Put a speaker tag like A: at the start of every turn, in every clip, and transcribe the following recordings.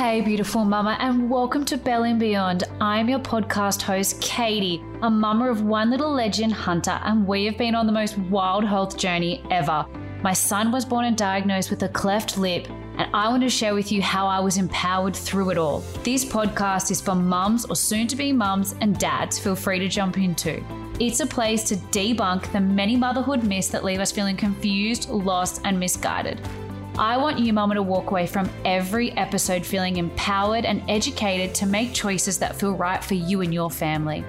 A: Hey, beautiful mama, and welcome to Belly and Beyond. I'm your podcast host, Katie, a mama of one little legend, Hunter, and we have been on the most wild health journey ever. My son was born and diagnosed with a cleft lip, and I want to share with you how I was empowered through it all. This podcast is for mums or soon to be mums and dads. Feel free to jump in too. It's a place to debunk the many motherhood myths that leave us feeling confused, lost, and misguided. I want you, Mama, to walk away from every episode feeling empowered and educated to make choices that feel right for you and your family.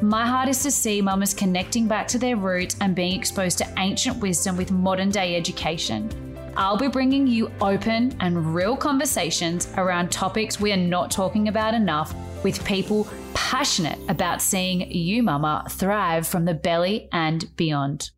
A: My heart is to see mamas connecting back to their roots and being exposed to ancient wisdom with modern day education. I'll be bringing you open and real conversations around topics we are not talking about enough with people passionate about seeing you, mama, thrive from the belly and beyond.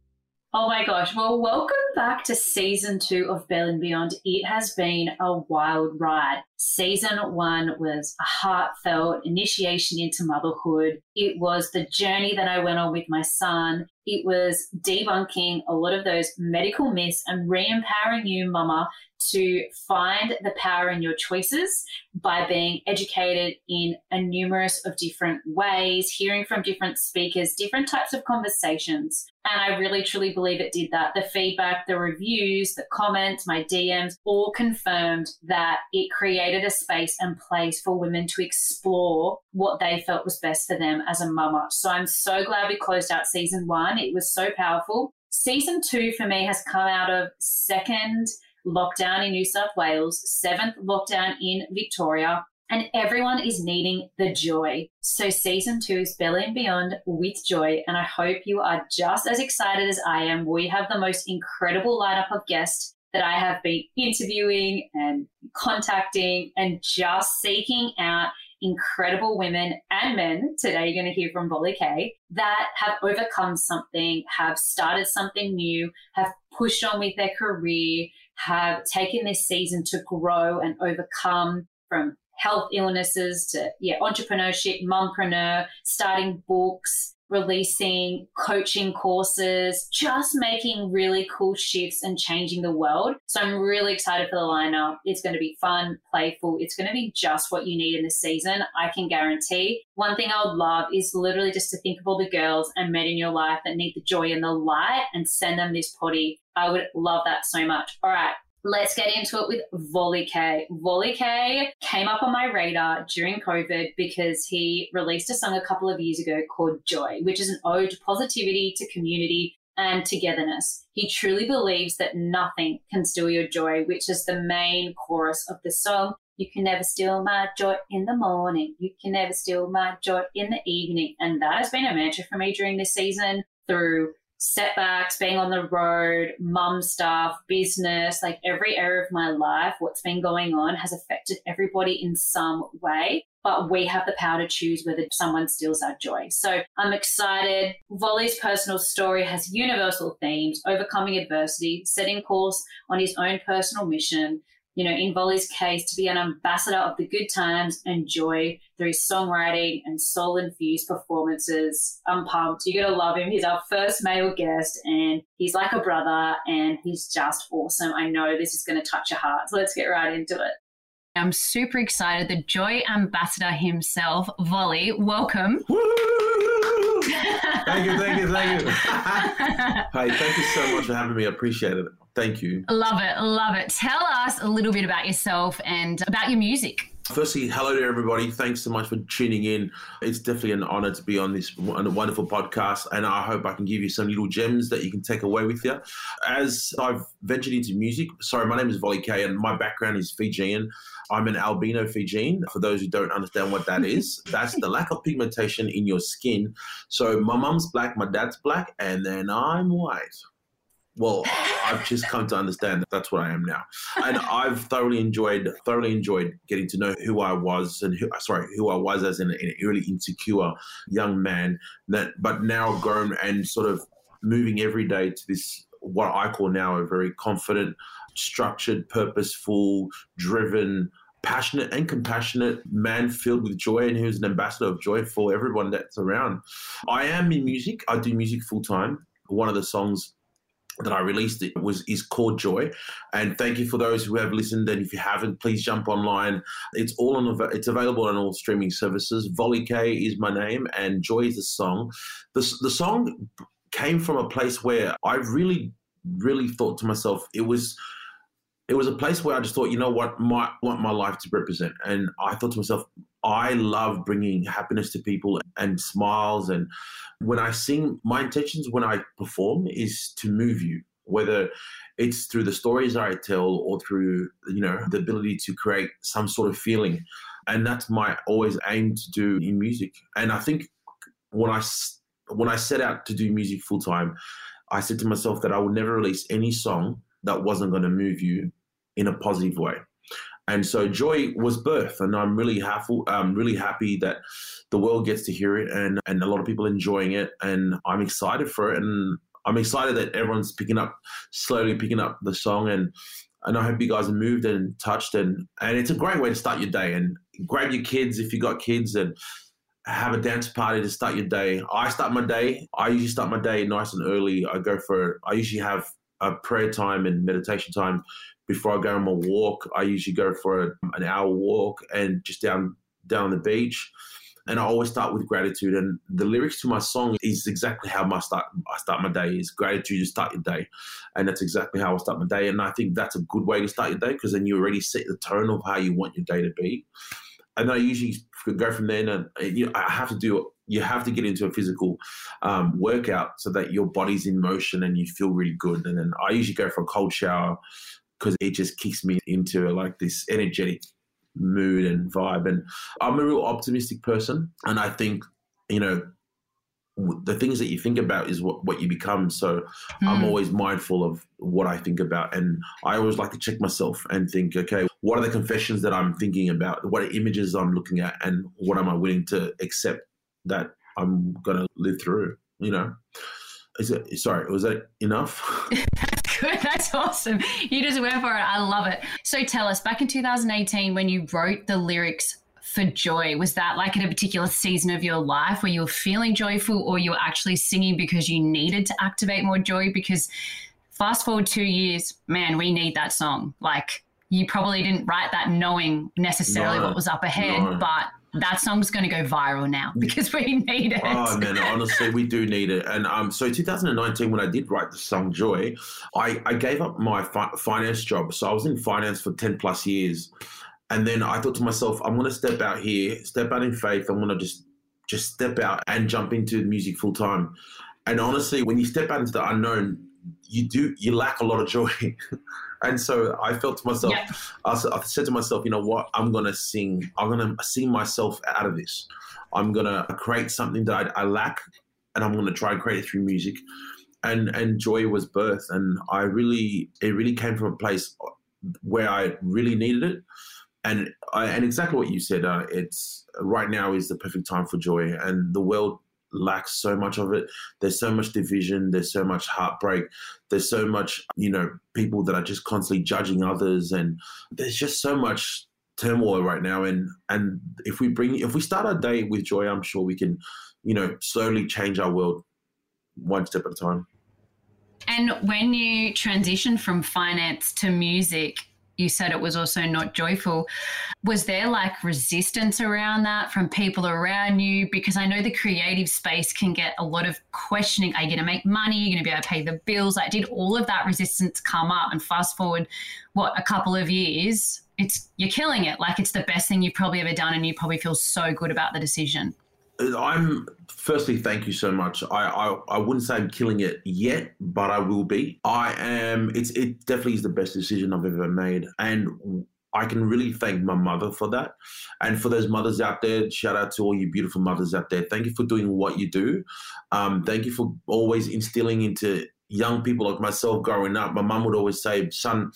A: Oh my gosh. Well, welcome back to season two of Belly and Beyond. It has been a wild ride. Season one was a heartfelt initiation into motherhood. It was the journey that I went on with my son. It was debunking a lot of those medical myths and re empowering you, mama, to find the power in your choices by being educated in a numerous of different ways, hearing from different speakers, different types of conversations. And I really truly believe it did that. The feedback, the reviews, the comments, my DMs all confirmed that it created a space and place for women to explore what they felt was best for them as a mama. So I'm so glad we closed out season one. It was so powerful. Season two for me has come out of second lockdown in New South Wales, seventh lockdown in Victoria, and everyone is needing the joy. So, season two is Belly and Beyond with Joy, and I hope you are just as excited as I am. We have the most incredible lineup of guests that I have been interviewing and contacting and just seeking out incredible women and men. Today, you're going to hear from Volley K that have overcome something, have started something new, have pushed on with their career, have taken this season to grow and overcome from health illnesses to yeah entrepreneurship mompreneur starting books releasing coaching courses just making really cool shifts and changing the world. So i'm really excited for the lineup. It's going to be fun playful. It's going to be just what you need in this season i can guarantee. One thing i would love is literally just to think of all the girls and men in your life that need the joy and the light and send them this potty I would love that so much. All right. Let's get into it with Volley K. Volley K came up on my radar during COVID because he released a song a couple of years ago called Joy, which is an ode to positivity, to community, and togetherness. He truly believes that nothing can steal your joy, which is the main chorus of the song. You can never steal my joy in the morning. You can never steal my joy in the evening. And that has been a mantra for me during this season through setbacks, being on the road, mum stuff, business, like every area of my life, what's been going on has affected everybody in some way. But we have the power to choose whether someone steals our joy. So I'm excited. Volley's personal story has universal themes, overcoming adversity, setting course on his own personal mission, you know, in Volley's case, to be an ambassador of the good times and joy through songwriting and soul infused performances. I'm pumped. You're going to love him. He's our first male guest and he's like a brother and he's just awesome. I know this is going to touch your heart. So let's get right into it. I'm super excited. The joy ambassador himself, Volley, welcome.
B: thank you, thank you, thank you. Hi, thank you so much for having me. I appreciate it. Thank you.
A: Love it. Love it. Tell us a little bit about yourself and about your music.
B: Firstly, hello to everybody. Thanks so much for tuning in. It's definitely an honor to be on this wonderful podcast, and I hope I can give you some little gems that you can take away with you. As I've ventured into music, sorry, my name is Volley K, and my background is Fijian. I'm an albino Fijian. For those who don't understand what that is, that's the lack of pigmentation in your skin. So my mum's black, my dad's black, and then I'm white well, I've just come to understand that that's what I am now, and I've thoroughly enjoyed thoroughly enjoyed getting to know who I was and who sorry who I was as an, an really insecure young man that, but now grown and sort of moving every day to this what I call now a very confident, structured, purposeful, driven passionate and compassionate man filled with joy and who's an ambassador of joy for everyone that's around. I am in music. I do music full time. One of the songs that I released it was is called Joy, and thank you for those who have listened. And if you haven't, please jump online. It's all on. It's available on all streaming services. Volley K is my name, and Joy is the song. The the song came from a place where I really, really thought to myself, it was it was a place where I just thought, you know what, my want my life to represent. And I thought to myself, I love bringing happiness to people and smiles. And when I sing, my intentions when I perform is to move you, whether it's through the stories I tell or through, you know, the ability to create some sort of feeling. And that's my always aim to do in music. And I think when I when I set out to do music full time, I said to myself that I would never release any song that wasn't going to move you in a positive way. And so joy was birth, and I'm really happy. I'm really happy that the world gets to hear it, and and a lot of people enjoying it, and I'm excited for it, and I'm excited that everyone's picking up, slowly picking up the song, and and I hope you guys are moved and touched, and and it's a great way to start your day, and grab your kids if you got kids, and have a dance party to start your day. I start my day. I usually start my day nice and early. I go for. I usually have a prayer time and meditation time before I go on my walk. I usually go for a, an hour walk and just down down the beach. And I always start with gratitude. And the lyrics to my song is exactly how my start I start my day is gratitude to start your day. And that's exactly how I start my day. And I think that's a good way to start your day because then you already set the tone of how you want your day to be. And I usually go from there and you know, I have to do you have to get into a physical um, workout so that your body's in motion and you feel really good. And then I usually go for a cold shower because it just kicks me into like this energetic mood and vibe. And I'm a real optimistic person. And I think, you know, the things that you think about is what, what you become. So mm. I'm hmm. always mindful of what I think about. And I always like to check myself and think, okay, what are the confessions that I'm thinking about? What are images I'm looking at? And what am I willing to accept that I'm to live through, you know? Is it, sorry, was that enough?
A: good. That's awesome. You just went for it. I love it. So tell us, back in 2018, when you wrote the lyrics for joy, was that like in a particular season of your life where you were feeling joyful or you were actually singing because you needed to activate more joy? Because fast forward two years, man, we need that song. Like, you probably didn't write that knowing necessarily no, what was up ahead, no. but that song's going to go viral now because we need it.
B: Oh man, honestly, we do need it. And um, so 2019, when I did write the song Joy, I, I gave up my fi- finance job. So I was in finance for 10 plus years, and then I thought to myself, I'm going to step out here, step out in faith. I'm going to just just step out and jump into music full time. And honestly, when you step out into the unknown, you do you lack a lot of joy. And so I felt to myself, yeah. I, I said to myself, you know what? I'm going to sing. I'm going to sing myself out of this. I'm going to create something that I, I lack and I'm going to try and create it through music. And, and joy was birth. And I really, it really came from a place where I really needed it. And I, and exactly what you said, uh, it's right now is the perfect time for joy, and the world lacks so much of it. There's so much division. There's so much heartbreak. There's so much, you know, people that are just constantly judging others, and there's just so much turmoil right now. And and if we bring, if we start our day with joy, I'm sure we can, you know, slowly change our world one step at a time.
A: And when you transition from finance to music, you said it was also not joyful. Was there like resistance around that from people around you? Because I know the creative space can get a lot of questioning. Are you going to make money? Are you going to be able to pay the bills? Like, did all of that resistance come up? And fast forward, what, a couple of years, it's you're killing it. Like, it's the best thing you've probably ever done, and you probably feel so good about the decision.
B: I'm firstly, thank you so much. I, I, I wouldn't say I'm killing it yet, but I will be. I am. It's it definitely is the best decision I've ever made, and I can really thank my mother for that. And for those mothers out there, shout out to all you beautiful mothers out there. Thank you for doing what you do. Um, thank you for always instilling into young people like myself growing up. My mum would always say, "Son."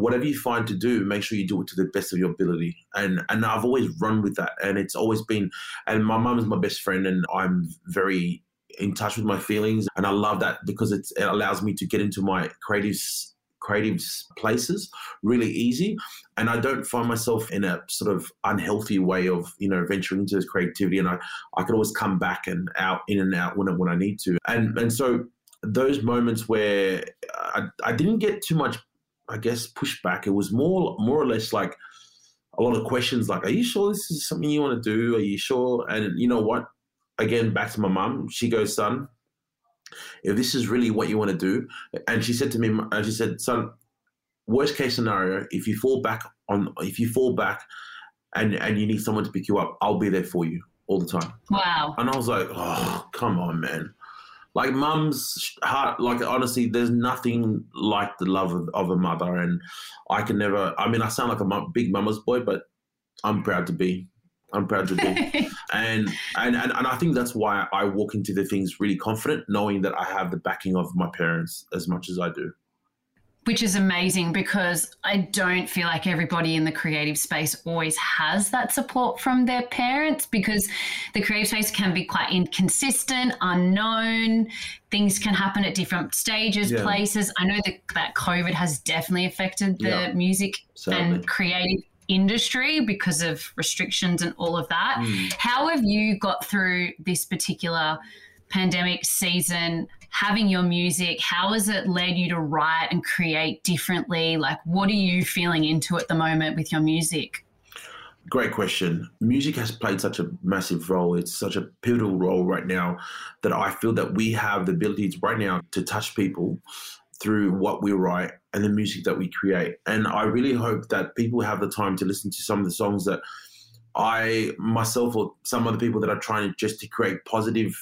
B: Whatever you find to do, make sure you do it to the best of your ability. And and I've always run with that, and it's always been. And my mum is my best friend, and I'm very in touch with my feelings, and I love that because it allows me to get into my creative creative places really easy and i don't find myself in a sort of unhealthy way of you know venturing into this creativity and i i can always come back and out in and out when, when i need to and and so those moments where I, I didn't get too much, I guess, pushback. It was more more or less like a lot of questions like, "Are you sure this is something you want to do? Are you sure?" And you know what? Again, back to my mum. She goes, "Son, if this is really what you want to do," and she said to me, and she said, "Son, worst case scenario, if you fall back on, if you fall back, and and you need someone to pick you up, I'll be there for you all the time."
A: Wow.
B: And I was like, "Oh, come on, man." Like mum's heart, like honestly, there's nothing like the love of, of a mother, and I can never. I mean, I sound like a mum, big mama's boy, but I'm proud to be. I'm proud to be, and, and and and I think that's why I walk into the things really confident, knowing that I have the backing of my parents as much as I do
A: which is amazing because I don't feel like everybody in the creative space always has that support from their parents because the creative space can be quite inconsistent, unknown. Things can happen at different stages, yeah. places. I know that, that COVID has definitely affected the yeah. music Sadly. and creative industry because of restrictions and all of that. Mm. How have you got through this particular pandemic season? having your music, how has it led you to write and create differently? Like, what are you feeling into at the moment with your music?
B: Great question. Music has played such a massive role. It's such a pivotal role right now that I feel that we have the ability to, right now to touch people through what we write and the music that we create. And I really hope that people have the time to listen to some of the songs that I myself or some of the people that are trying just to create positive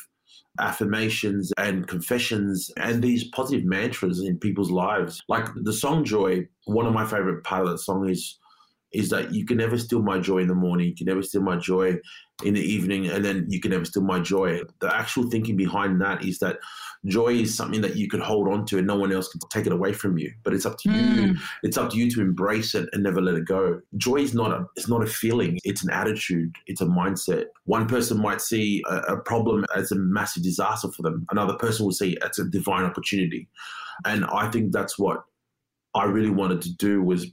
B: affirmations and confessions and these positive mantras in people's lives. Like the song Joy, one of my favorite that song is is that you can never steal my joy in the morning, you can never steal my joy in the evening, and then you can never steal my joy. The actual thinking behind that is that joy is something that you can hold on to and no one else can take it away from you. But it's up to mm. you. It's up to you to embrace it and never let it go. Joy is not a it's not a feeling, it's an attitude, it's a mindset. One person might see a, a problem as a massive disaster for them. Another person will see it as a divine opportunity. And I think that's what I really wanted to do was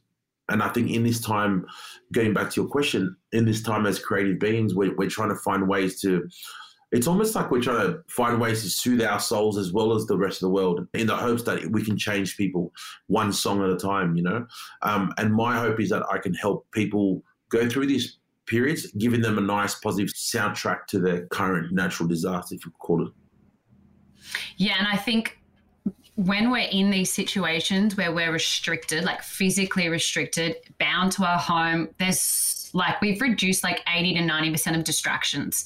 B: and I think in this time, going back to your question, in this time as creative beings, we're, we're trying to find ways to, it's almost like we're trying to find ways to soothe our souls as well as the rest of the world in the hopes that we can change people one song at a time, you know? Um, and my hope is that I can help people go through these periods, giving them a nice positive soundtrack to their current natural disaster, if you call it.
A: Yeah, and I think when we're in these situations where we're restricted, like physically restricted, bound to our home, there's like we've reduced like 80 to 90% of distractions,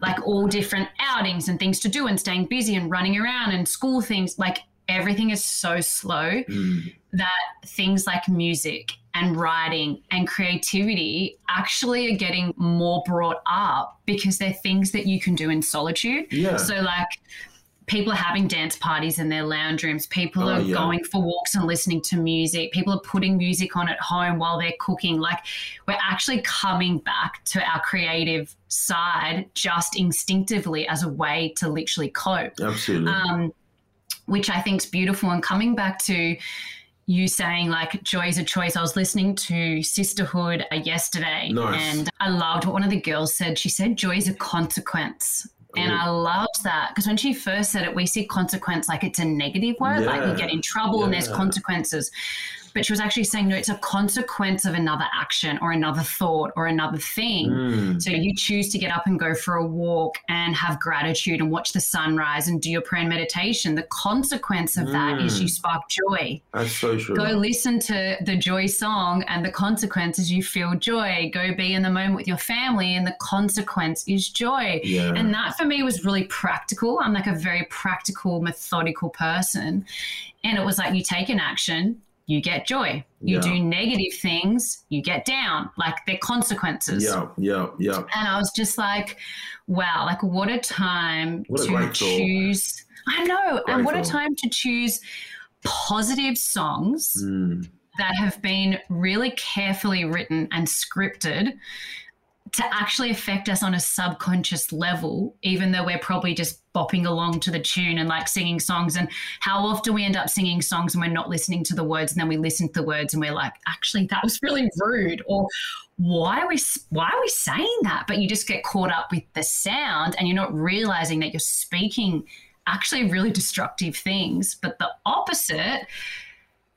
A: like all different outings and things to do and staying busy and running around and school things. Like everything is so slow mm. that things like music and writing and creativity actually are getting more brought up because they're things that you can do in solitude.
B: Yeah.
A: So, like, people are having dance parties in their lounge rooms. People oh, are yeah. going for walks and listening to music. People are putting music on at home while they're cooking. Like we're actually coming back to our creative side just instinctively as a way to literally cope.
B: Absolutely. Um,
A: which I think is beautiful. And coming back to you saying like joy is a choice. I was listening to Sisterhood uh, yesterday
B: nice.
A: and I loved what one of the girls said. She said joy is a consequence. And I loved that because when she first said it, we see consequence like it's a negative word, yeah. like you get in trouble yeah. and there's consequences but she was actually saying, no, it's a consequence of another action or another thought or another thing. Mm. So you choose to get up and go for a walk and have gratitude and watch the sunrise and do your prayer and meditation. The consequence of mm. that is you hmm. spark joy.
B: That's so true.
A: Go listen to the joy song, and the consequence is you feel joy. Go be in the moment with your family, and the consequence is joy.
B: Yeah.
A: And that for me was really practical. I'm like a very practical, methodical person. And it was like you take an action, you get joy. You yeah. do negative things, you get down. Like they're consequences.
B: Yeah, yeah, yeah.
A: And I was just like, wow, like what a time what to choose. I know. Great and what thought. a time to choose positive songs mm. that have been really carefully written and scripted to actually affect us on a subconscious level, even though we're probably just bopping along to the tune and like singing songs. And how often we end up singing songs and we're not listening to the words, and then we listen to the words and we're like, actually, that was really rude, or why are we why are we saying that? But you just get caught up with the sound, and you're not realizing that you're speaking actually really destructive things. But the opposite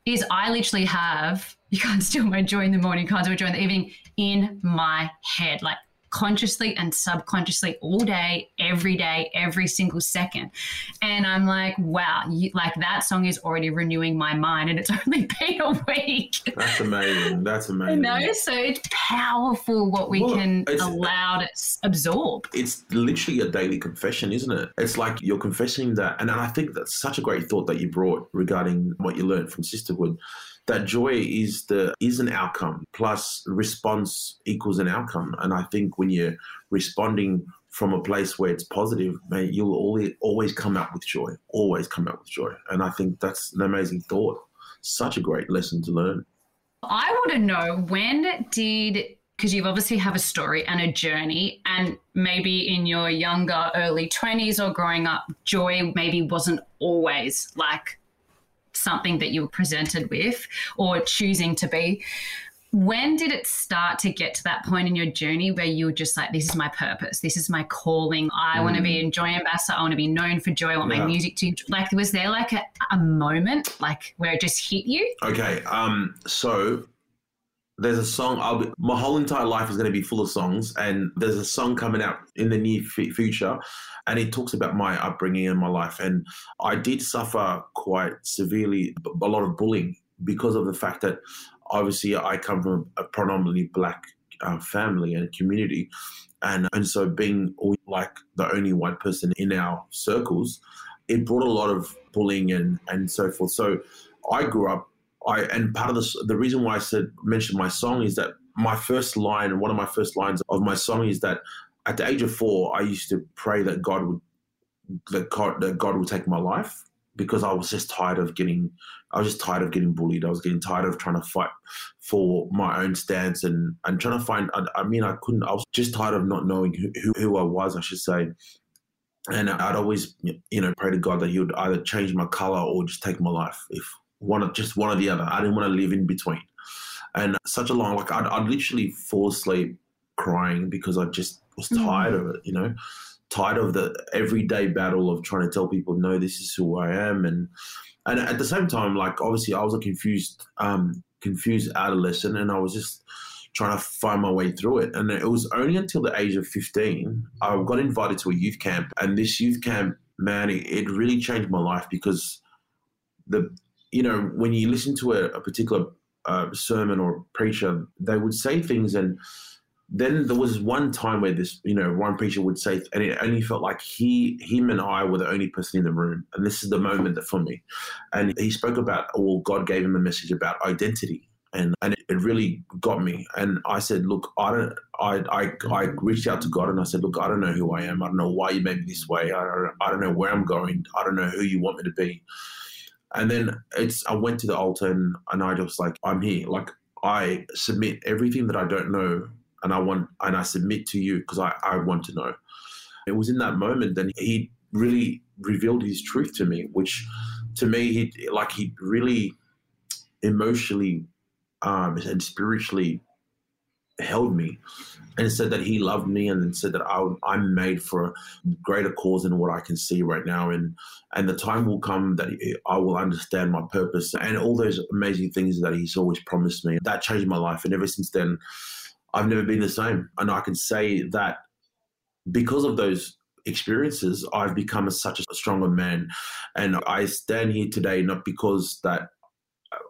A: is I literally have you can't steal my joy in the morning, you can't steal my joy in the evening in my head. Like consciously and subconsciously all day, every day, every single second. And I'm like, wow, you, like that song is already renewing my mind and it's only been a week.
B: That's amazing. That's amazing.
A: You know, so it's powerful what we well, can allow to absorb.
B: It's literally a daily confession, isn't it? It's like you're confessing that. And I think that's such a great thought that you brought regarding what you learned from sisterhood that joy is the is an outcome plus response equals an outcome. And i think when you're responding from a place where it's positive mate, you'll always always come out with joy always come out with joy. And i think that's an amazing thought. Such a great lesson to learn.
A: I want to know when did because you've obviously have a story and a journey and maybe in your younger early 20s or growing up joy maybe wasn't always like something that you were presented with or choosing to be. When did it start to get to that point in your journey where you were just like, this is my purpose, this is my calling, I mm. want to be a joy ambassador, I want to be known for joy, I want yeah. my music to like was there like a, a moment like where it just hit you?
B: Okay. Um so there's a song I'll be, my whole entire life is going to be full of songs and there's a song coming out in the near f- future and it talks about my upbringing and my life and i did suffer quite severely a lot of bullying because of the fact that obviously i come from a predominantly black uh, family and community and and so being like the only white person in our circles it brought a lot of bullying and and so forth. So i grew up I and part of the the reason why I said mentioned my song is that my first line, one of my first lines of my song is that at the age of four, I used to pray that God would that God, that God would take my life because I was just tired of getting I was just tired of getting bullied. I was getting tired of trying to fight for my own stance and and trying to find. I, I mean, I couldn't. I was just tired of not knowing who, who, I was. I should say. And I'd always, you know, pray to God that He would either change my color or just take my life if one of just one or the other. I didn't want to live in between. And such a long, like I'd, I'd literally fall asleep crying because I just was mm. tired mm. of it, you know, tired of the everyday battle of trying to tell people, no, this is who I am. And, and at the same time, like obviously I was a confused, um, confused adolescent and I was just trying to find my way through it. And it was only until the age of 15, I got invited to a youth camp and this youth camp, man, it, it really changed my life because the you know, when you listen to a, a particular uh, sermon or preacher, they would say things, and then there was one time where this, you know, one preacher would say, and it only felt like he, him, and I were the only person in the room, and this is the moment that for me, and he spoke about, well, God gave him a message about identity, and and it really got me. And I said, look, I don't. I, I I reached out to God and I said, look, I don't know who I am. I don't know why you made me this way. I don't. I don't know where I'm going. I don't know who you want me to be. And then it's I went to the altar and, and I just like I'm here. Like I submit everything that I don't know and I want and I submit to you because I, I want to know. It was in that moment that he really revealed his truth to me, which to me he like he really emotionally um, and spiritually held me and said that he loved me and said that I, I'm made for a greater cause than what I can see right now. And, and the time will come that I will understand my purpose and all those amazing things that he's always promised me. That changed my life. And ever since then, I've never been the same. And I can say that because of those experiences, I've become a, such a stronger man. And I stand here today not because that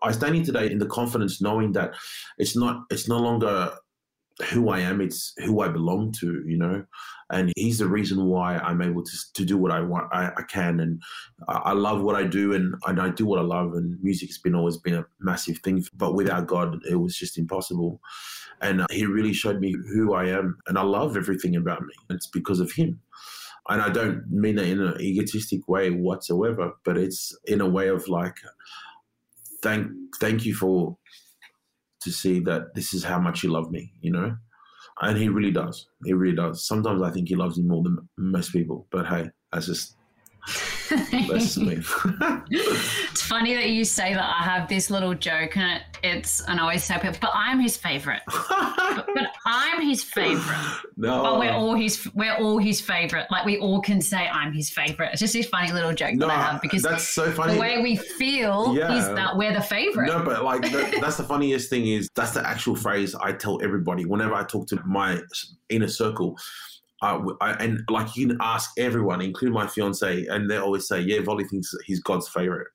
B: I stand here today in the confidence knowing that it's not it's no longer who I am, it's who I belong to, you know. And he's the reason why I'm able to, to do what I want, I, I can, and I, I, love what I do, and, and I do what I love. And music's been always been a massive thing, but without God, it was just impossible. And he really showed me who I am, and I love everything about me. It's because of him. And I don't mean it in an egotistic way whatsoever, but it's in a way of like, thank thank you for to see that this is how much you love me, you know? And he really does. He really does. Sometimes I think he loves me more than most people, but hey, that's just That's me.
A: it's funny that you say that. I have this little joke, and it's, and I always say, but I'm his favorite. but, but, I'm his favorite.
B: No,
A: but we're all his. We're all his favorite. Like we all can say, I'm his favorite. It's just this funny little joke no, that I have because
B: that's so funny.
A: The way we feel yeah. is that we're the favorite.
B: No, but like that's the funniest thing is that's the actual phrase I tell everybody whenever I talk to my inner circle. I, and like you can ask everyone, including my fiance, and they always say, "Yeah, Volley thinks he's God's favorite."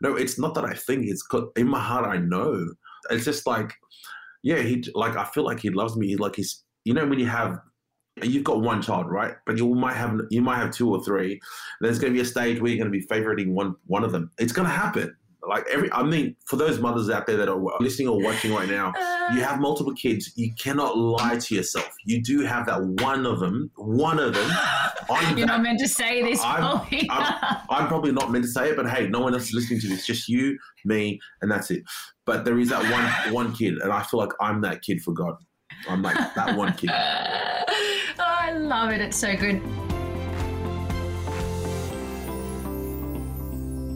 B: No, it's not that I think it's in my heart. I know. It's just like, yeah, he like I feel like he loves me. He, Like he's, you know, when you have, you've got one child, right? But you might have you might have two or three. There's going to be a stage where you're going to be favoriting one one of them. It's going to happen like every i mean for those mothers out there that are listening or watching right now you uh. have multiple kids. You cannot lie to yourself. You do have that one of them one of them
A: I'm you're that, not meant to say this I'm,
B: I'm, I'm, probably not meant to say it but hey no one else is listening to this. Just you me and that's it. But there is that one one kid and i feel like i'm that kid for god. I'm like that one kid. Oh,
A: i love it. It's so good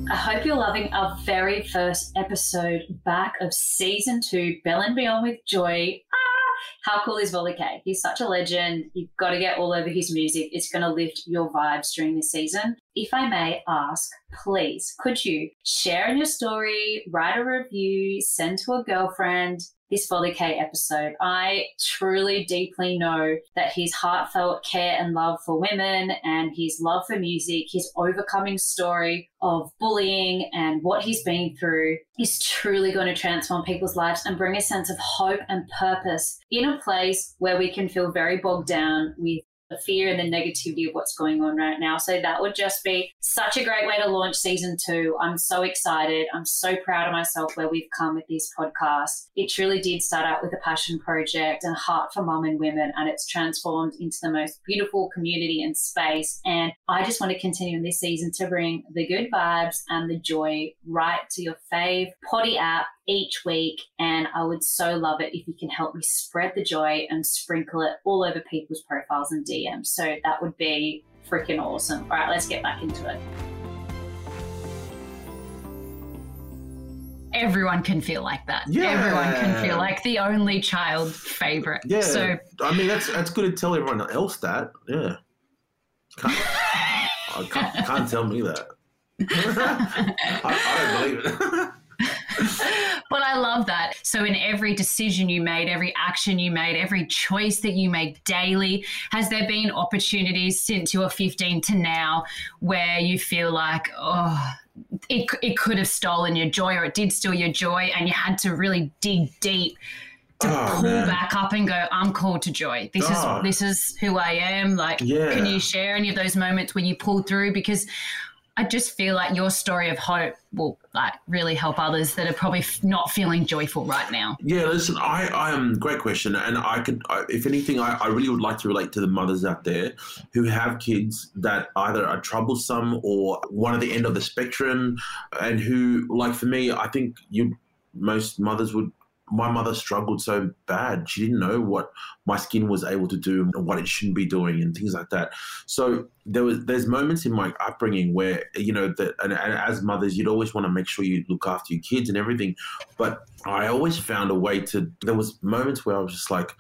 A: I hope you're loving our very first episode back of season two, Belly and Beyond with Joy. Ah, how cool is Volley K? He's such a legend. You've got to get all over his music. It's going to lift your vibes during this season. If I may ask, please, could you share in your story, write a review, send to a girlfriend, this Volley K episode. I truly deeply know that his heartfelt care and love for women and his love for music, his overcoming story of bullying and what he's been through is truly going to transform people's lives and bring a sense of hope and purpose in a place where we can feel very bogged down with the fear and the negativity of what's going on right now. So that would just be such a great way to launch season two. I'm so excited. I'm so proud of myself where we've come with this podcast. It truly did start out with a passion project and heart for mom and women, and it's transformed into the most beautiful community and space. And I just want to continue in this season to bring the good vibes and the joy right to your fave potty app each week. And I would so love it if you can help me spread the joy and sprinkle it all over people's profiles and. So that would be freaking awesome. All right, let's get back into it. everyone can feel like that. Yeah. Everyone can feel like the only child favorite.
B: Yeah. So I mean that's that's good to tell everyone else that. Yeah. Can't, can't, can't, tell me that. I, I don't believe it.
A: but I love that. So, in every decision you made, every action you made, every choice that you make daily, has there been opportunities since you were 15 to now where you feel like, oh, it, it could have stolen your joy or it did steal your joy and you had to really dig deep to oh, pull man. back up and go, I'm called to joy. This oh. is this is who I am. Like, yeah. can you share any of those moments when you pulled through? Because I just feel like your story of hope will like really help others that are probably f- not feeling joyful right now.
B: Yeah, listen, I, I am um, great question, and I could, I, if anything, I, I really would like to relate to the mothers out there who have kids that either are troublesome or one at the end of the spectrum, and who, like for me, I think you most mothers would my mother struggled so bad. She didn't know what my skin was able to do and what it shouldn't be doing and things like that. So there was there's moments in my upbringing where you know that and, and as mothers you'd always want to make sure you look after your kids and everything, but I always found a way to. There was moments where I was just like,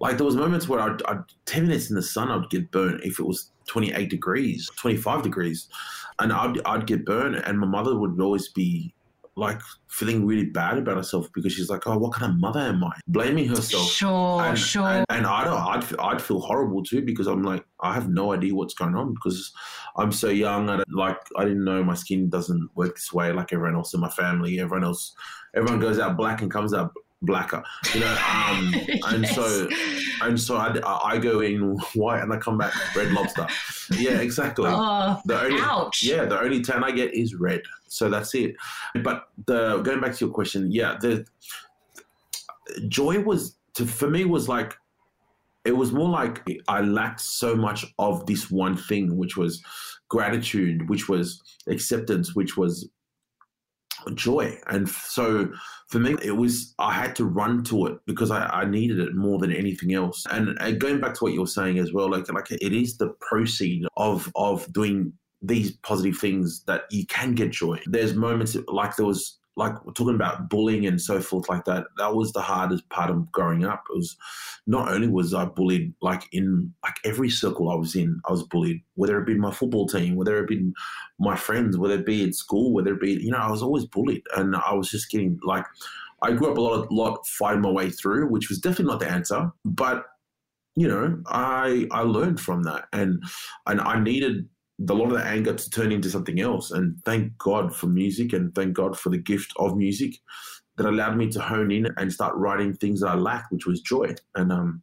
B: like there was moments where I'd, I'd ten minutes in the sun I'd get burnt if it was 28 degrees, 25 degrees, and I'd I'd get burnt, and my mother would always be like feeling really bad about herself because she's like, oh, what kind of mother am I? Blaming herself.
A: Sure,
B: and,
A: sure.
B: And, and I don't, I'd, I'd feel horrible too because I'm like, I have no idea what's going on because I'm so young. I like, I didn't know my skin doesn't work this way like everyone else in my family. Everyone else, everyone goes out black and comes out blacker, you know. Um, yes. And so, and so I, I go in white and I come back red lobster. Yeah, exactly.
A: Oh, the only, ouch.
B: Yeah, the only tan I get is red. So that's it. But the going back to your question, yeah, the joy was to for me was like it was more like I lacked so much of this one thing, which was gratitude, which was acceptance, which was joy. And so for me, it was, I had to run to it because I, I needed it more than anything else. And, and, going back to what you were saying as well, like, like it is the proceed of, of doing these positive things that you can get joy. There's moments like there was like we're talking about bullying and so forth like that. That was the hardest part of growing up. It was not only was I bullied like in like every circle I was in, I was bullied. Whether it be my football team, whether it be my friends, whether it be at school, whether it be you know I was always bullied, and I was just getting like I grew up a lot, lot fighting my way through, which was definitely not the answer, but you know, I I learned from that, and and I needed a lot of the anger to turn into something else. And thank God for music, and thank God for the gift of music that allowed me to hone in and start writing things that I lacked, which was joy. And um,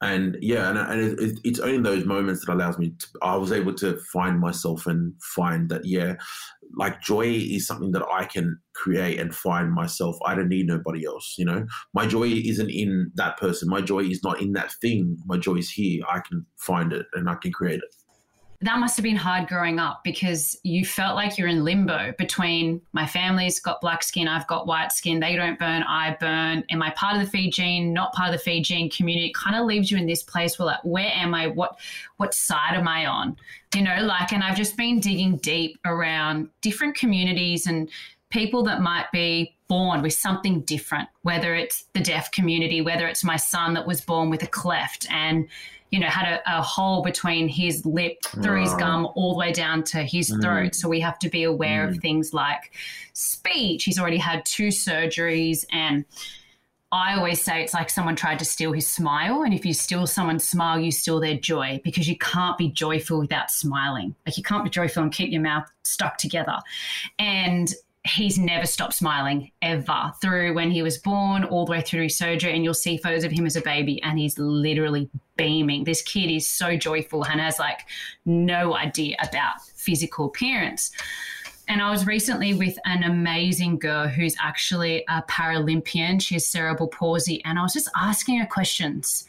B: and yeah, and, and it, it's only those moments that allows me. To, I was able to find myself and find that yeah, like joy is something that I can create and find myself. I don't need nobody else. You know, my joy isn't in that person. My joy is not in that thing. My joy is here. I can find it and I can create it
A: that must have been hard growing up because you felt like you're in limbo between my family's got black skin, I've got white skin, they don't burn, I burn. Am I part of the Fijian, not part of the Fijian community? It kind of leaves you in this place where like, where am I? What what side am I on? You know, like and I've just been digging deep around different communities and people that might be born with something different, whether it's the deaf community, whether it's my son that was born with a cleft and you know, had a, a hole between his lip through his gum all the way down to his mm. throat. So we have to be aware mm. of things like speech. He's already had two surgeries and I always say it's like someone tried to steal his smile. And if you steal someone's smile, you steal their joy because you can't be joyful without smiling. Like you can't be joyful and keep your mouth stuck together. And he's never stopped smiling ever through when he was born all the way through his surgery and you'll see photos of him as a baby and he's literally beaming this kid is so joyful and has like no idea about physical appearance and I was recently with an amazing girl who's actually a Paralympian. She has cerebral palsy. And I was just asking her questions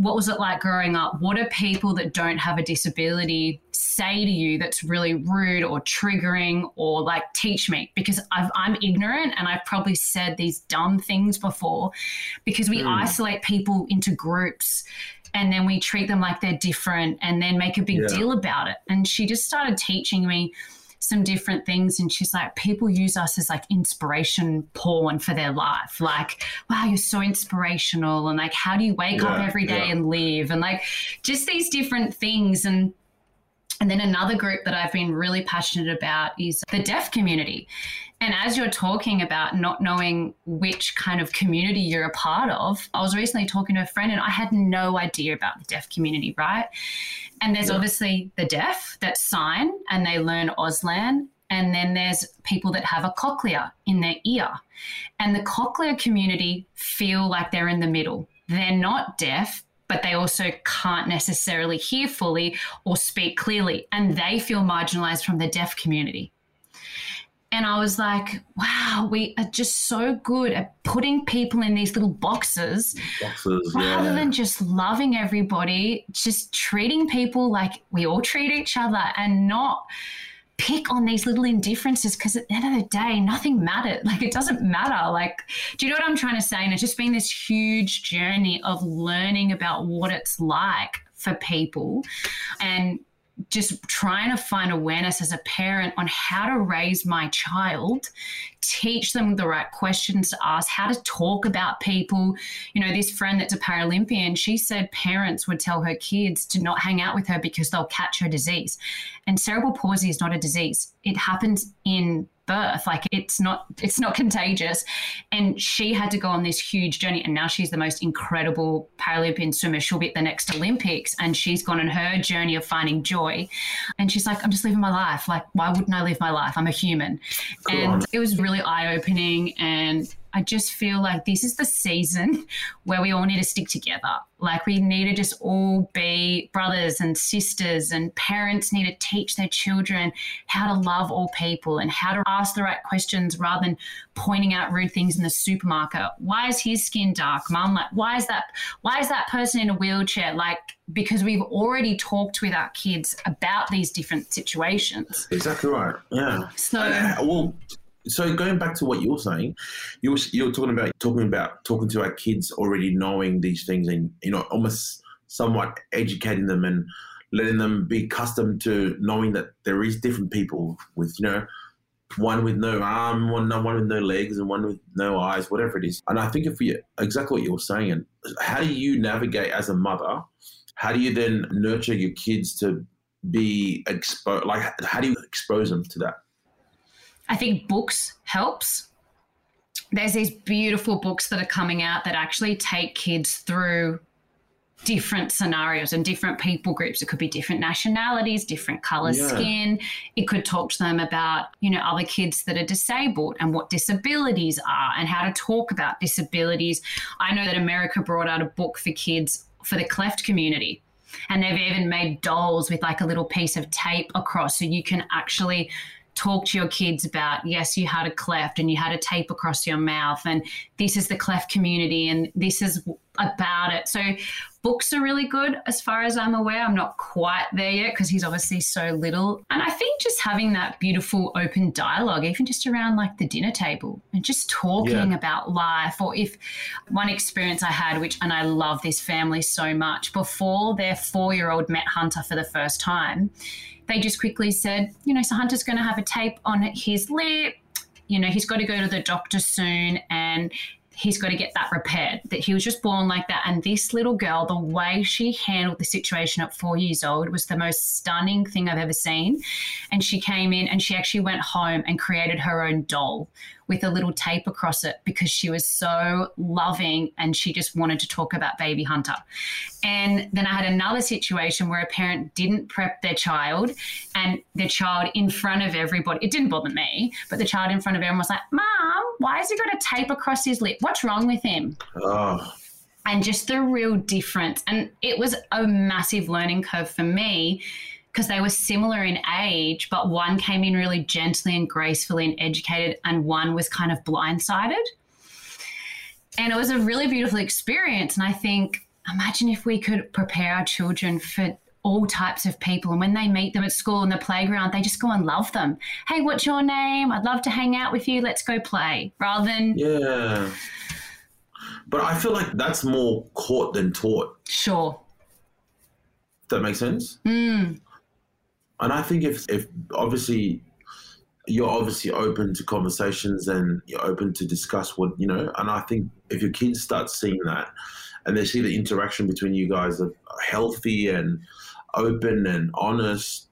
A: what was it like growing up? What are people that don't have a disability say to you that's really rude or triggering or like teach me? Because i am ignorant and I've probably said these dumb things before because we mm. isolate people into groups and then we treat them like they're different and then make a big yeah. deal about it. And she just started teaching me some different things. And she's like, people use us as like inspiration porn for their life. Like, wow, you're so inspirational. And like, how do you wake yeah, up every day yeah. and live? And like, just these different things. And and then another group that I've been really passionate about is the deaf community. And as you're talking about not knowing which kind of community you're a part of, I was recently talking to a friend and I had no idea about the deaf community, right? And there's yeah. obviously the deaf that sign and they learn Auslan. And then there's people that have a cochlear in their ear. And the cochlear community feel like they're in the middle. They're not deaf, but they also can't necessarily hear fully or speak clearly. And they feel marginalized from the deaf community. And I was like, wow, we are just so good at putting people in these little boxes,
B: boxes
A: rather yeah. than just loving everybody, just treating people like we all treat each other and not pick on these little indifferences because at the end of the day, nothing mattered. Like it doesn't matter. Like, do you know what I'm trying to say? And it's just been this huge journey of learning about what it's like for people and just trying to find awareness as a parent on how to raise my child, teach them the right questions to ask, how to talk about people. You know, this friend that's a Paralympian, she said parents would tell her kids to not hang out with her because they'll catch her disease. And cerebral palsy is not a disease, it happens in birth. Like it's not it's not contagious. And she had to go on this huge journey and now she's the most incredible paralympian swimmer. She'll be at the next olympics and she's gone on her journey of finding joy. And she's like i'm just living my life. Like why wouldn't i live my life? I'm a human. Cool. and it was really eye-opening and I just feel like this is the season where we all need to stick together. Like we need to just all be brothers and sisters, and parents need to teach their children how to love all people and how to ask the right questions rather than pointing out rude things in the supermarket. Why is his skin dark, mum? Like, why is that? Why is that person in a wheelchair? Like, because we've already talked with our kids about these different situations.
B: Exactly right. Yeah.
A: So,
B: uh, well, so going back to what you're saying, you were, you were talking about talking about talking to our kids already knowing these things and you know almost somewhat educating them and letting them be accustomed to knowing that there is different people with, you know, one with no arm, one, one with no legs, and one with no eyes, whatever it is. And I think if we exactly what you're saying, and how do you navigate as a mother? How do you then nurture your kids to be exposed? Like, how do you expose them to that?
A: I think books helps. There's these beautiful books that are coming out that actually take kids through different scenarios and different people groups. It could be different nationalities, different color yeah. skin. It could talk to them about, you know, other kids that are disabled and what disabilities are and how to talk about disabilities. I know that America brought out a book for kids for the cleft community. And they've even made dolls with like a little piece of tape across so you can actually talk to your kids about yes you had a cleft and you had a tape across your mouth and this is the cleft community and this is about it. So books are really good as far as i'm aware. I'm not quite there yet because he's obviously so little. And i think just having that beautiful open dialogue even just around like the dinner table and just talking yeah. about life or if one experience i had which and i love this family so much before their four year old met hunter for the first time they just quickly said, you know, so Hunter's going to have a tape on his lip. You know, he's got to go to the doctor soon and he's got to get that repaired. That he was just born like that. And this little girl, the way she handled the situation at four years old was the most stunning thing I've ever seen. And she came in and she actually went home and created her own doll with a little tape across it because she was so loving and she just wanted to talk about baby Hunter. And then I had another situation where a parent didn't prep their child and the child in front of everybody, it didn't bother me, but the child in front of everyone was like, Mom, why has he got a tape across his lip? What's wrong with him? Oh and just the real difference. And it was a massive learning curve for me because they were similar in age, but one came in really gently and gracefully and educated, and one was kind of blindsided. And it was a really beautiful experience. And I think, imagine if we could prepare our children for all types of people. And when they meet them at school in the playground, they just go and love them. Hey, what's your name? I'd love to hang out with you. Let's go play. Rather than.
B: Yeah. But I feel like that's more caught than taught.
A: Sure.
B: That makes sense?
A: Mm.
B: And I think if, if obviously you're obviously open to conversations and you're open to discuss what, you know, and I think if your kids start seeing that and they see the interaction between you guys are healthy and open and honest,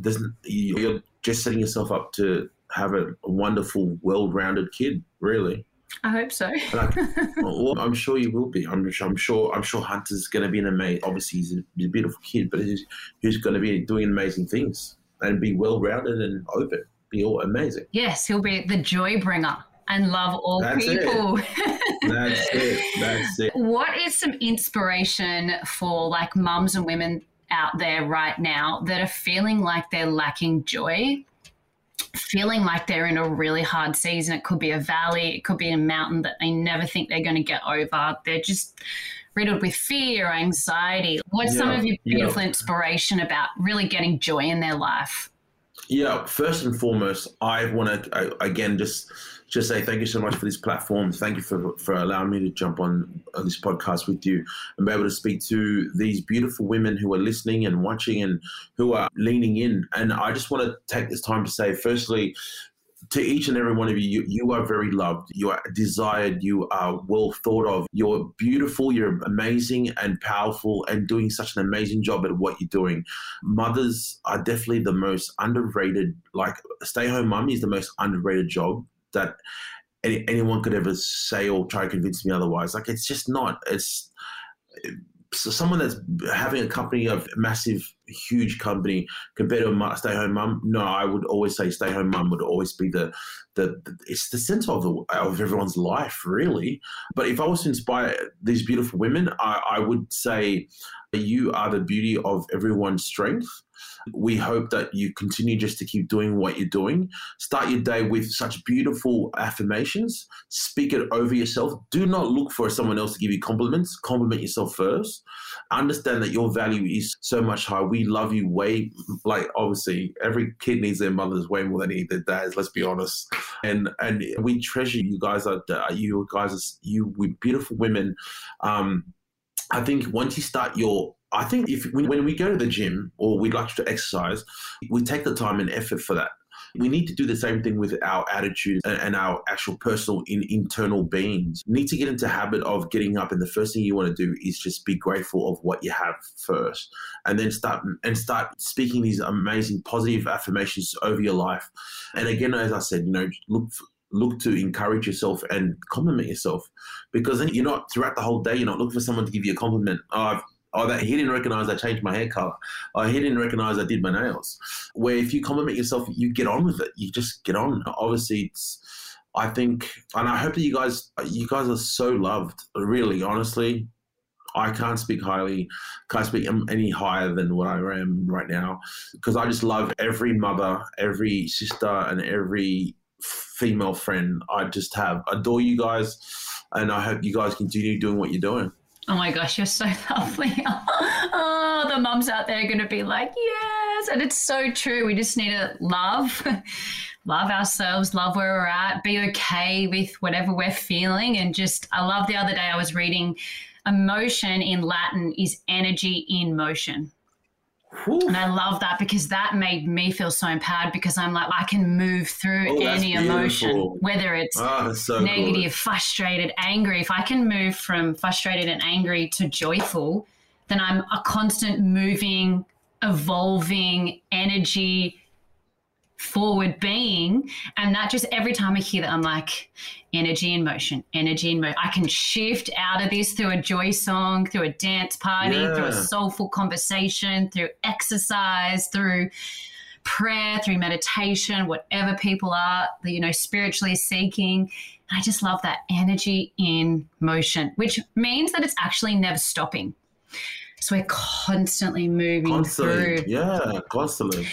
B: doesn't you're just setting yourself up to have a wonderful, well-rounded kid, really.
A: I hope so.
B: I, well, I'm sure you will be. I'm, I'm sure. I'm sure Hunter's going to be an amazing. Obviously, he's a, he's a beautiful kid, but he's, he's going to be doing amazing things and be well rounded and open. Be all amazing.
A: Yes, he'll be the joy bringer and love all That's people.
B: It. That's it. That's it.
A: What is some inspiration for like mums and women out there right now that are feeling like they're lacking joy feeling like they're in a really hard season. It could be a valley, it could be a mountain that they never think they're going to get over. They're just riddled with fear, anxiety. What's yeah, some of your beautiful yeah. inspiration about really getting joy in their life?
B: Yeah, first and foremost, I want to again just just say thank you so much for this platform. Thank you for, for allowing me to jump on, on this podcast with you and be able to speak to these beautiful women who are listening and watching and who are leaning in. And I just want to take this time to say, firstly, to each and every one of you, you, you are very loved. You are desired. You are well thought of. You're beautiful. You're amazing and powerful and doing such an amazing job at what you're doing. Mothers are definitely the most underrated, like stay home mum is the most underrated job that any, anyone could ever say or try to convince me otherwise. Like it's just not. It's so someone that's having a company of massive, huge company compared to a stay-home mum. No, I would always say stay-home mum would always be the, the, the it's the center of the, of everyone's life, really. But if I was to inspire these beautiful women, I, I would say you are the beauty of everyone's strength we hope that you continue just to keep doing what you're doing. Start your day with such beautiful affirmations. Speak it over yourself. Do not look for someone else to give you compliments. Compliment yourself first. Understand that your value is so much higher. We love you way, like obviously every kid needs their mothers way more than they need their dads. Let's be honest. And and we treasure you guys. Are you guys? Are, you we beautiful women. Um, I think once you start your I think if when we go to the gym or we'd like to exercise, we take the time and effort for that. We need to do the same thing with our attitude and our actual personal in, internal beings. We need to get into habit of getting up, and the first thing you want to do is just be grateful of what you have first, and then start and start speaking these amazing positive affirmations over your life. And again, as I said, you know, look for, look to encourage yourself and compliment yourself because then you're not throughout the whole day you're not looking for someone to give you a compliment oh, I've Oh, that he didn't recognize I changed my hair color. Oh, he didn't recognize I did my nails. Where if you compliment yourself, you get on with it. You just get on. Obviously, it's. I think, and I hope that you guys, you guys are so loved. Really, honestly, I can't speak highly, can't speak any higher than what I am right now, because I just love every mother, every sister, and every female friend I just have. Adore you guys, and I hope you guys continue doing what you're doing.
A: Oh my gosh, you're so lovely. oh, the mums out there are going to be like, yes. And it's so true. We just need to love, love ourselves, love where we're at, be okay with whatever we're feeling. And just, I love the other day I was reading emotion in Latin is energy in motion. Whew. And I love that because that made me feel so empowered because I'm like, I can move through oh, any emotion, whether it's oh, so negative, good. frustrated, angry. If I can move from frustrated and angry to joyful, then I'm a constant moving, evolving energy forward being. And that just every time I hear that, I'm like, energy in motion, energy in motion. I can shift out of this through a joy song, through a dance party, yeah. through a soulful conversation, through exercise, through prayer, through meditation, whatever people are, you know, spiritually seeking. I just love that energy in motion, which means that it's actually never stopping. So we're constantly moving constantly, through.
B: Yeah, constantly.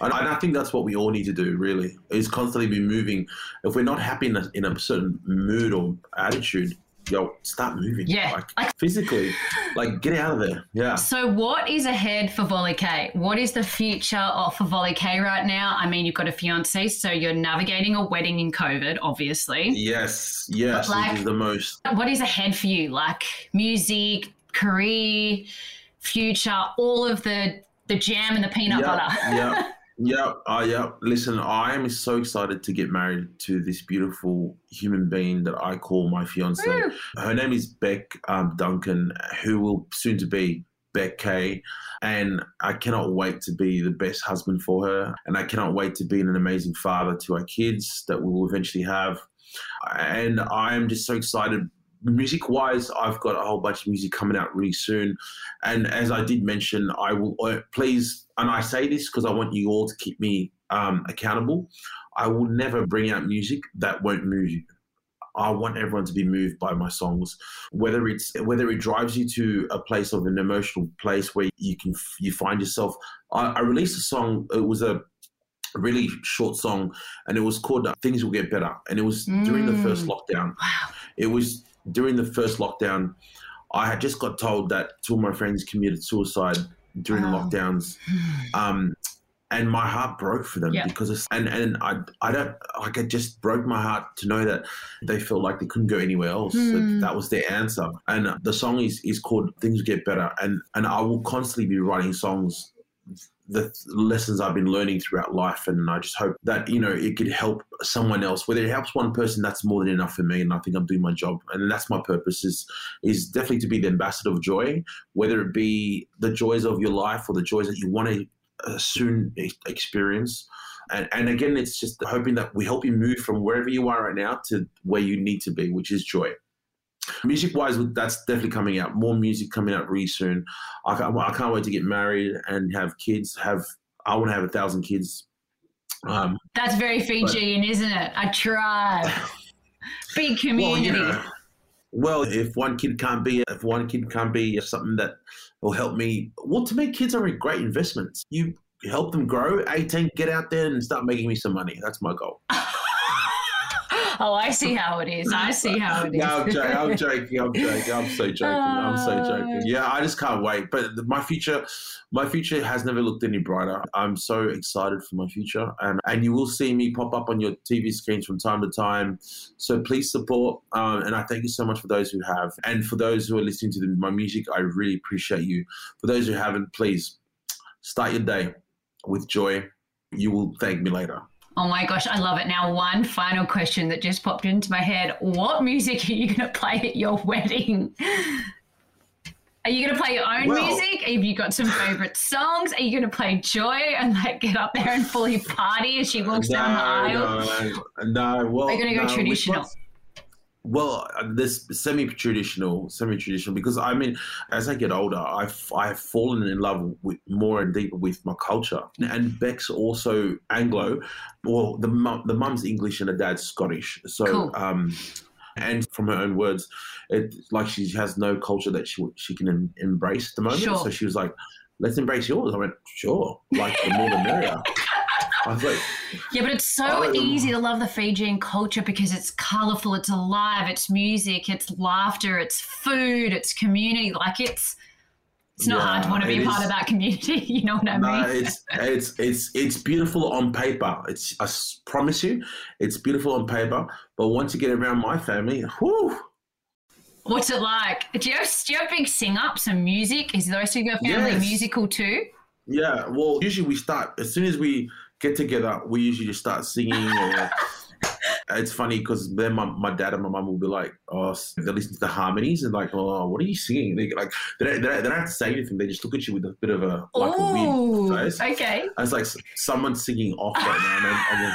B: And I think that's what we all need to do, really, is constantly be moving. If we're not happy in a, in a certain mood or attitude, yo, start moving.
A: Yeah.
B: Like, like, physically, like get out of there. Yeah.
A: So, what is ahead for Volley K? What is the future of for Volley K right now? I mean, you've got a fiance, so you're navigating a wedding in COVID, obviously.
B: Yes. Yes. Like, this is the most.
A: What is ahead for you? Like music, career, future, all of the the jam and the peanut
B: yep,
A: butter.
B: yeah. Yeah, uh, yeah. Listen, I am so excited to get married to this beautiful human being that I call my fiance. Woo. Her name is Beck um, Duncan, who will soon to be Beck K. And I cannot wait to be the best husband for her. And I cannot wait to be an amazing father to our kids that we will eventually have. And I am just so excited music wise, I've got a whole bunch of music coming out really soon. And as I did mention, I will uh, please, and I say this because I want you all to keep me um, accountable. I will never bring out music that won't move you. I want everyone to be moved by my songs, whether it's whether it drives you to a place of an emotional place where you can you find yourself. I, I released a song. It was a really short song, and it was called "Things Will Get Better," and it was mm. during the first mm. lockdown.
A: Wow!
B: It was during the first lockdown, I had just got told that two of my friends committed suicide during wow. the lockdowns. Um, and my heart broke for them yeah. because and and I I don't like it just broke my heart to know that they felt like they couldn't go anywhere else. Mm. That, hmm. that was their answer. And the song is is called Things Get Better. And and I will constantly be writing songs the lessons I've been learning throughout life. And I just hope that, you know, it could help someone else. Whether it helps one person, that's more than enough for me. And I think I'm doing my job. And that's my purpose is, is definitely to be the ambassador of joy, whether it be the joys of your life or the joys that you want to uh, soon experience. And, and again, it's just hoping that we help you move from wherever you are right now to where you need to be, which is joy. Music wise, that's definitely coming out. More music coming out really soon. I can't, I can't wait to get married and have kids. Have I want to have a thousand kids.
A: Um, that's very Fijian, but, isn't it? A tribe, big community. Well, you know,
B: well, if one kid can't be, if one kid can't be something that will help me, well, to me, kids are a great investments. You help them grow. 18, get out there and start making me some money. That's my goal.
A: oh, I see how it is. I see how it is.
B: Yeah, I'm joking. I'm joking. I'm joking. I'm so joking. I'm so joking. Yeah, I just can't wait. But my future, my future has never looked any brighter. I'm so excited for my future, and and you will see me pop up on your TV screens from time to time. So please support, um, and I thank you so much for those who have, and for those who are listening to the, my music. I really appreciate you. For those who haven't, please start your day with joy. You will thank me later.
A: Oh my gosh, I love it. Now, one final question that just popped into my head. What music are you going to play at your wedding? Are you going to play your own well, music? Have you got some favorite songs? Are you going to play Joy and like get up there and fully party as she walks no, down the aisle?
B: No, no. Well,
A: are you going to go
B: no,
A: traditional?
B: Well, uh, this semi-traditional, semi-traditional, because I mean, as I get older, I've I've fallen in love with more and deeper with my culture. And Beck's also Anglo. Well, the mum, the mum's English and the dad's Scottish. So,
A: cool.
B: um, and from her own words, it like she has no culture that she she can em- embrace at the moment.
A: Sure.
B: So she was like, "Let's embrace yours." I went, "Sure." Like the more the merrier. Like,
A: yeah, but it's so easy to love the Fijian culture because it's colorful, it's alive, it's music, it's laughter, it's food, it's community. Like it's it's not yeah, hard to want to be part of that community. You know what I
B: no,
A: mean?
B: It's it's it's it's beautiful on paper. It's I promise you, it's beautiful on paper. But once you get around my family, whoo.
A: What's it like? Do you have, do you have big sing ups and music? Is the rest of your family yes. musical too?
B: Yeah, well, usually we start as soon as we get together, we usually just start singing. Or it's funny because then my, my dad and my mum will be like, oh, they listen to the harmonies and like, oh, what are you singing? They like they don't, they don't, they don't have to say anything. They just look at you with a bit of a like
A: Ooh,
B: a weird face.
A: Okay,
B: and it's like someone singing off right now. And then,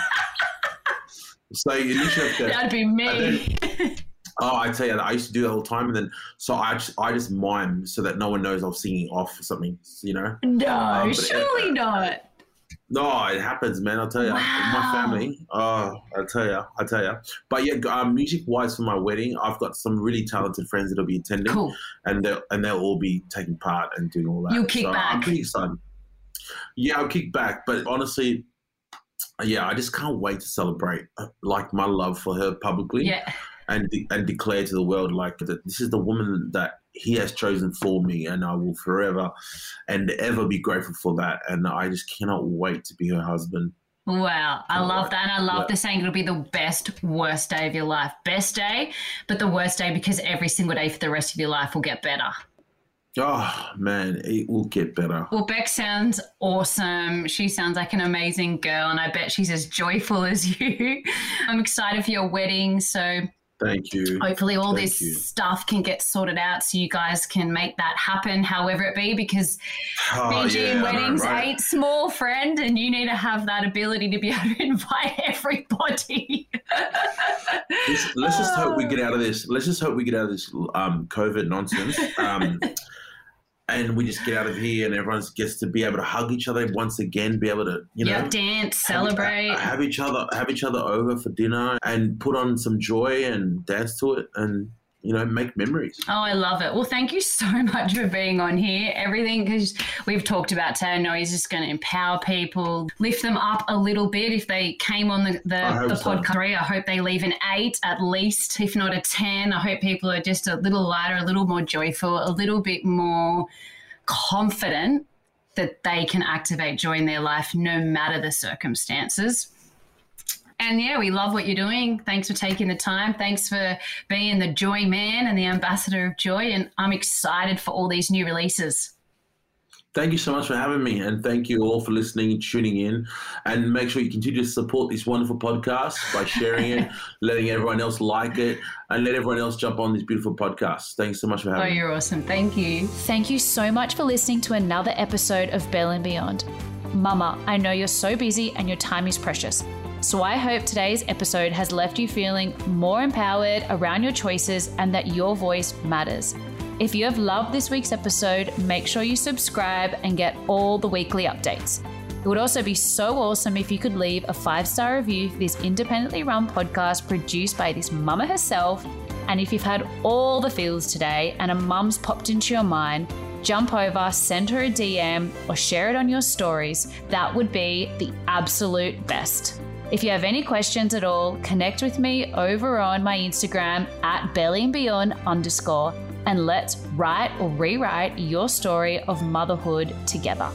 B: so you literally have to.
A: That'd be me.
B: Oh, I tell you, I used to do that all the time, and then so I just I just mime so that no one knows I'm singing off or something, you know.
A: No, um, surely it, not.
B: No, it happens, man. I'll tell you.
A: Wow.
B: My family. Oh, I'll tell you. I'll tell you. But yeah, um, music wise for my wedding, I've got some really talented friends that'll be attending,
A: cool.
B: and they'll and they'll all be taking part and doing all that.
A: You'll kick
B: so
A: back.
B: I'm pretty excited. Yeah, I'll kick back, but honestly, yeah, I just can't wait to celebrate uh, like my love for her publicly.
A: Yeah.
B: And, de- and declare to the world like that this is the woman that he has chosen for me, and I will forever and ever be grateful for that. And I just cannot wait to be her husband.
A: Wow, I love that. And I love yeah. the saying it'll be the best, worst day of your life. Best day, but the worst day because every single day for the rest of your life will get better.
B: Oh man, it will get better.
A: Well, Beck sounds awesome. She sounds like an amazing girl, and I bet she's as joyful as you. I'm excited for your wedding. So
B: Thank you.
A: Hopefully, all
B: Thank
A: this
B: you.
A: stuff can get sorted out so you guys can make that happen, however it be, because
B: oh,
A: Fijian
B: yeah,
A: weddings
B: right.
A: ain't small, friend, and you need to have that ability to be able to invite everybody.
B: let's, let's, just hope we get out of this. Let's just hope we get out of this um, COVID nonsense. Um, and we just get out of here and everyone gets to be able to hug each other once again be able to you know
A: yep, dance celebrate.
B: have, have, each other have each other over for dinner and put on some joy and dance to it. And you know make memories.
A: Oh i love it. Well thank you so much for being on here. Everything because we've talked about today i know he's just going to empower people lift them up a little bit. If they came on the, the, the
B: so.
A: podcast i hope they leave an eight at least if not a ten. I hope people are just a little lighter a little more joyful a little bit more confident that they can activate joy in their life no matter the circumstances and yeah, we love what you're doing. Thanks for taking the time. Thanks for being the joy man and the ambassador of joy. And I'm excited for all these new releases.
B: Thank you so much for having me. And thank you all for listening and tuning in. And make sure you continue to support this wonderful podcast by sharing it, letting everyone else like it, and let everyone else jump on this beautiful podcast. Thanks so much for having oh,
A: me.
B: Oh,
A: you're awesome. Thank you.
C: Thank you so much for listening to another episode of Belly and Beyond. Mama, I know you're so busy and your time is precious. So I hope today's episode has left you feeling more empowered around your choices and that your voice matters. If you have loved this week's episode, make sure you subscribe and get all the weekly updates. It would also be so awesome if you could leave a five star review for this independently run podcast produced by this mama herself. And if you've had all the feels today and a mum's popped into your mind, jump over, send her a DM, or share it on your stories. That would be the absolute best.
A: If you have any questions at all, connect with me over on my Instagram at belly and beyond underscore and let's write or rewrite your story of motherhood together.